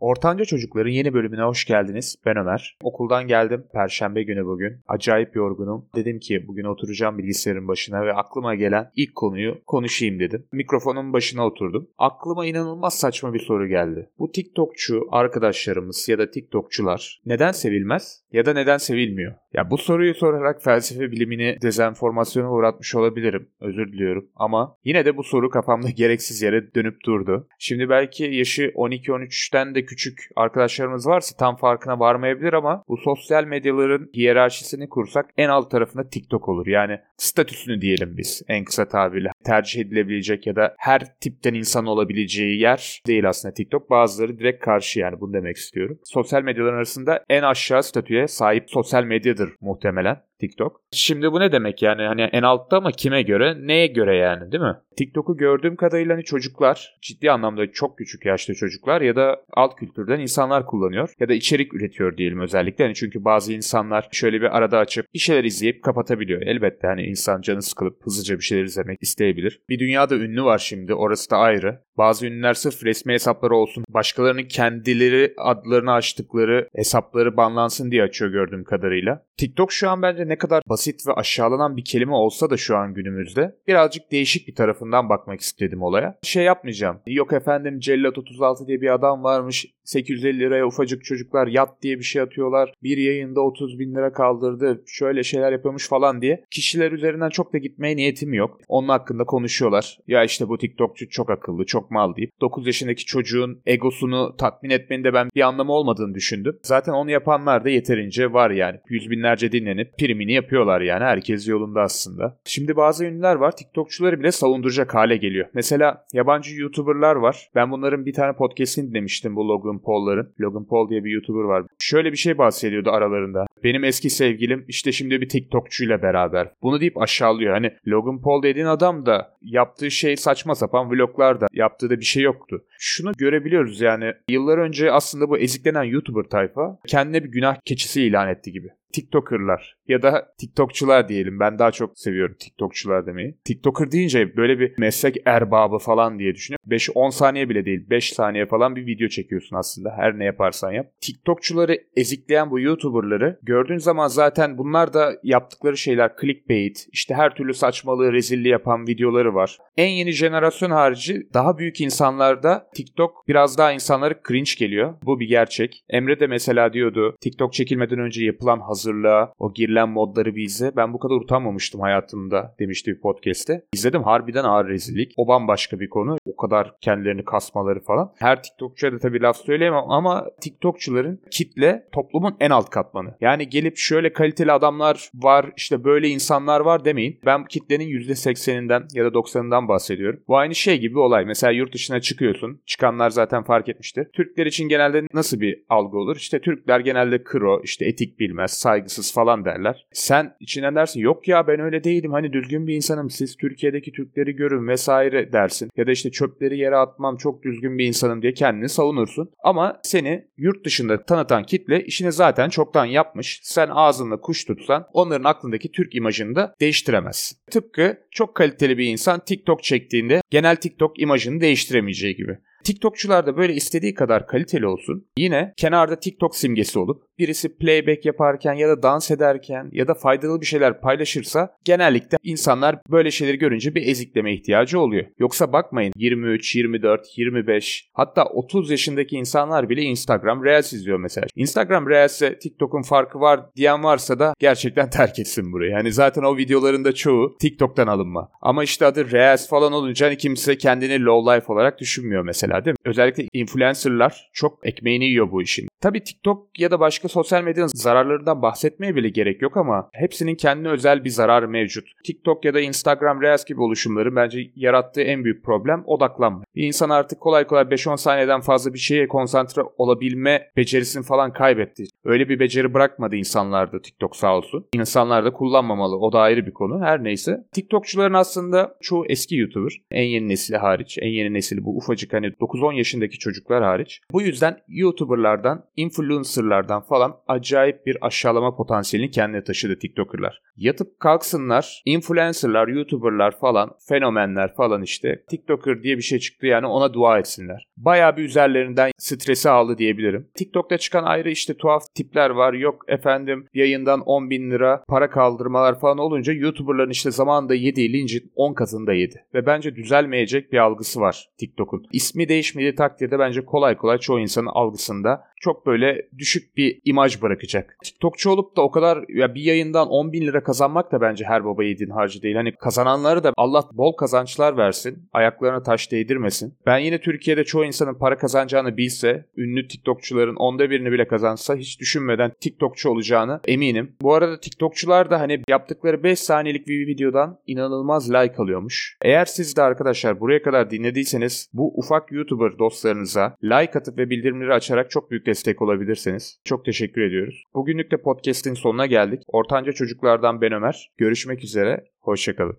Ortanca Çocukların yeni bölümüne hoş geldiniz. Ben Ömer. Okuldan geldim. Perşembe günü bugün. Acayip yorgunum. Dedim ki bugün oturacağım bilgisayarın başına ve aklıma gelen ilk konuyu konuşayım dedim. Mikrofonun başına oturdum. Aklıma inanılmaz saçma bir soru geldi. Bu TikTokçu arkadaşlarımız ya da TikTokçular neden sevilmez ya da neden sevilmiyor? Ya bu soruyu sorarak felsefe bilimini dezenformasyona uğratmış olabilirim. Özür diliyorum. Ama yine de bu soru kafamda gereksiz yere dönüp durdu. Şimdi belki yaşı 12-13'ten de küçük arkadaşlarımız varsa tam farkına varmayabilir ama bu sosyal medyaların hiyerarşisini kursak en alt tarafında TikTok olur. Yani statüsünü diyelim biz en kısa tabirle. Tercih edilebilecek ya da her tipten insan olabileceği yer değil aslında TikTok. Bazıları direkt karşı yani bunu demek istiyorum. Sosyal medyaların arasında en aşağı statüye sahip sosyal medyadır muhtemelen. TikTok. Şimdi bu ne demek yani hani en altta ama kime göre neye göre yani değil mi? TikTok'u gördüğüm kadarıyla hani çocuklar ciddi anlamda çok küçük yaşta çocuklar ya da alt kültürden insanlar kullanıyor ya da içerik üretiyor diyelim özellikle. Hani çünkü bazı insanlar şöyle bir arada açıp bir şeyler izleyip kapatabiliyor. Elbette hani insan canı sıkılıp hızlıca bir şeyler izlemek isteyebilir. Bir dünyada ünlü var şimdi orası da ayrı. Bazı ünlüler sırf resmi hesapları olsun başkalarının kendileri adlarını açtıkları hesapları banlansın diye açıyor gördüğüm kadarıyla. TikTok şu an bence ne kadar basit ve aşağılanan bir kelime olsa da şu an günümüzde birazcık değişik bir tarafından bakmak istedim olaya. Şey yapmayacağım. Yok efendim Cellat 36 diye bir adam varmış. 850 liraya ufacık çocuklar yat diye bir şey atıyorlar. Bir yayında 30 bin lira kaldırdı. Şöyle şeyler yapıyormuş falan diye. Kişiler üzerinden çok da gitmeye niyetim yok. Onun hakkında konuşuyorlar. Ya işte bu TikTokçu çok akıllı, çok mal deyip 9 yaşındaki çocuğun egosunu tatmin etmenin de ben bir anlamı olmadığını düşündüm. Zaten onu yapanlar da yeterince var yani. Yüz binlerce dinlenip primini yapıyorlar yani. Herkes yolunda aslında. Şimdi bazı ünlüler var. TikTokçuları bile savunduracak hale geliyor. Mesela yabancı YouTuber'lar var. Ben bunların bir tane podcast'ini dinlemiştim bu Logan Paul'ların. Logan Paul diye bir YouTuber var. Şöyle bir şey bahsediyordu aralarında. Benim eski sevgilim işte şimdi bir TikTokçuyla beraber. Bunu deyip aşağılıyor. Hani Logan Paul dediğin adam da yaptığı şey saçma sapan vloglarda. Yaptığı da bir şey yoktu. Şunu görebiliyoruz yani. Yıllar önce aslında bu eziklenen YouTuber tayfa kendine bir günah keçisi ilan etti gibi. TikToker'lar ya da TikTokçular diyelim. Ben daha çok seviyorum TikTokçular demeyi. TikToker deyince böyle bir meslek erbabı falan diye düşünüyorum. 5-10 saniye bile değil 5 saniye falan bir video çekiyorsun aslında her ne yaparsan yap. TikTokçuları ezikleyen bu YouTuber'ları gördüğün zaman zaten bunlar da yaptıkları şeyler clickbait, işte her türlü saçmalığı, rezilliği yapan videoları var. En yeni jenerasyon harici daha büyük insanlarda TikTok biraz daha insanlara cringe geliyor. Bu bir gerçek. Emre de mesela diyordu TikTok çekilmeden önce yapılan hazırlığa, o girilen modları bir izle. Ben bu kadar utanmamıştım hayatımda demişti bir podcast'te. İzledim harbiden ağır rezillik. O bambaşka bir konu. O kadar kendilerini kasmaları falan. Her TikTokçuya da tabii laf söyleyemem ama TikTokçuların kitle toplumun en alt katmanı. Yani gelip şöyle kaliteli adamlar var, işte böyle insanlar var demeyin. Ben kitlenin %80'inden ya da 90'ından bahsediyorum. Bu aynı şey gibi bir olay. Mesela yurt dışına çıkıyorsun. Çıkanlar zaten fark etmiştir. Türkler için genelde nasıl bir algı olur? İşte Türkler genelde kro, işte etik bilmez, saygısız falan derler. Sen içinden dersin yok ya ben öyle değilim hani düzgün bir insanım siz Türkiye'deki Türkleri görün vesaire dersin. Ya da işte çöpleri yere atmam çok düzgün bir insanım diye kendini savunursun. Ama seni yurt dışında tanıtan kitle işini zaten çoktan yapmış. Sen ağzında kuş tutsan onların aklındaki Türk imajını da değiştiremezsin. Tıpkı çok kaliteli bir insan TikTok çektiğinde genel TikTok imajını değiştiremeyeceği gibi. TikTokçular da böyle istediği kadar kaliteli olsun. Yine kenarda TikTok simgesi olup birisi playback yaparken ya da dans ederken ya da faydalı bir şeyler paylaşırsa genellikle insanlar böyle şeyleri görünce bir ezikleme ihtiyacı oluyor. Yoksa bakmayın 23, 24, 25 hatta 30 yaşındaki insanlar bile Instagram Reels izliyor mesela. Instagram Reels'e TikTok'un farkı var diyen varsa da gerçekten terk etsin burayı. Yani zaten o videoların da çoğu TikTok'tan alınma. Ama işte adı Reels falan olunca hani kimse kendini low life olarak düşünmüyor mesela mi? Özellikle influencerlar çok ekmeğini yiyor bu işin. Tabii TikTok ya da başka sosyal medyanın zararlarından bahsetmeye bile gerek yok ama hepsinin kendine özel bir zararı mevcut. TikTok ya da Instagram Reels gibi oluşumların bence yarattığı en büyük problem odaklanma. Bir insan artık kolay kolay 5-10 saniyeden fazla bir şeye konsantre olabilme becerisini falan kaybetti. Öyle bir beceri bırakmadı insanlarda TikTok sağ olsun. İnsanlar da kullanmamalı. O da ayrı bir konu. Her neyse. TikTokçuların aslında çoğu eski YouTuber. En yeni nesili hariç. En yeni nesili bu ufacık hani 9-10 yaşındaki çocuklar hariç. Bu yüzden YouTuberlardan influencerlardan falan acayip bir aşağılama potansiyelini kendine taşıdı TikToker'lar. Yatıp kalksınlar, influencerlar, YouTuber'lar falan, fenomenler falan işte TikToker diye bir şey çıktı yani ona dua etsinler. Bayağı bir üzerlerinden stresi aldı diyebilirim. TikTok'ta çıkan ayrı işte tuhaf tipler var. Yok efendim yayından 10 bin lira para kaldırmalar falan olunca YouTuber'ların işte zamanında yediği lincin 10 katında yedi. Ve bence düzelmeyecek bir algısı var TikTok'un. İsmi değişmediği takdirde bence kolay kolay çoğu insanın algısında çok böyle düşük bir imaj bırakacak. TikTokçu olup da o kadar ya bir yayından 10 bin lira kazanmak da bence her baba yiğidin harcı değil. Hani kazananları da Allah bol kazançlar versin. Ayaklarına taş değdirmesin. Ben yine Türkiye'de çoğu insanın para kazanacağını bilse, ünlü TikTokçuların onda birini bile kazansa hiç düşünmeden TikTokçu olacağını eminim. Bu arada TikTokçular da hani yaptıkları 5 saniyelik bir videodan inanılmaz like alıyormuş. Eğer siz de arkadaşlar buraya kadar dinlediyseniz bu ufak YouTuber dostlarınıza like atıp ve bildirimleri açarak çok büyük destek olabilirsiniz. Çok teşekkür ediyoruz. Bugünlük de podcast'in sonuna geldik. Ortanca çocuklardan ben Ömer. Görüşmek üzere. Hoşçakalın.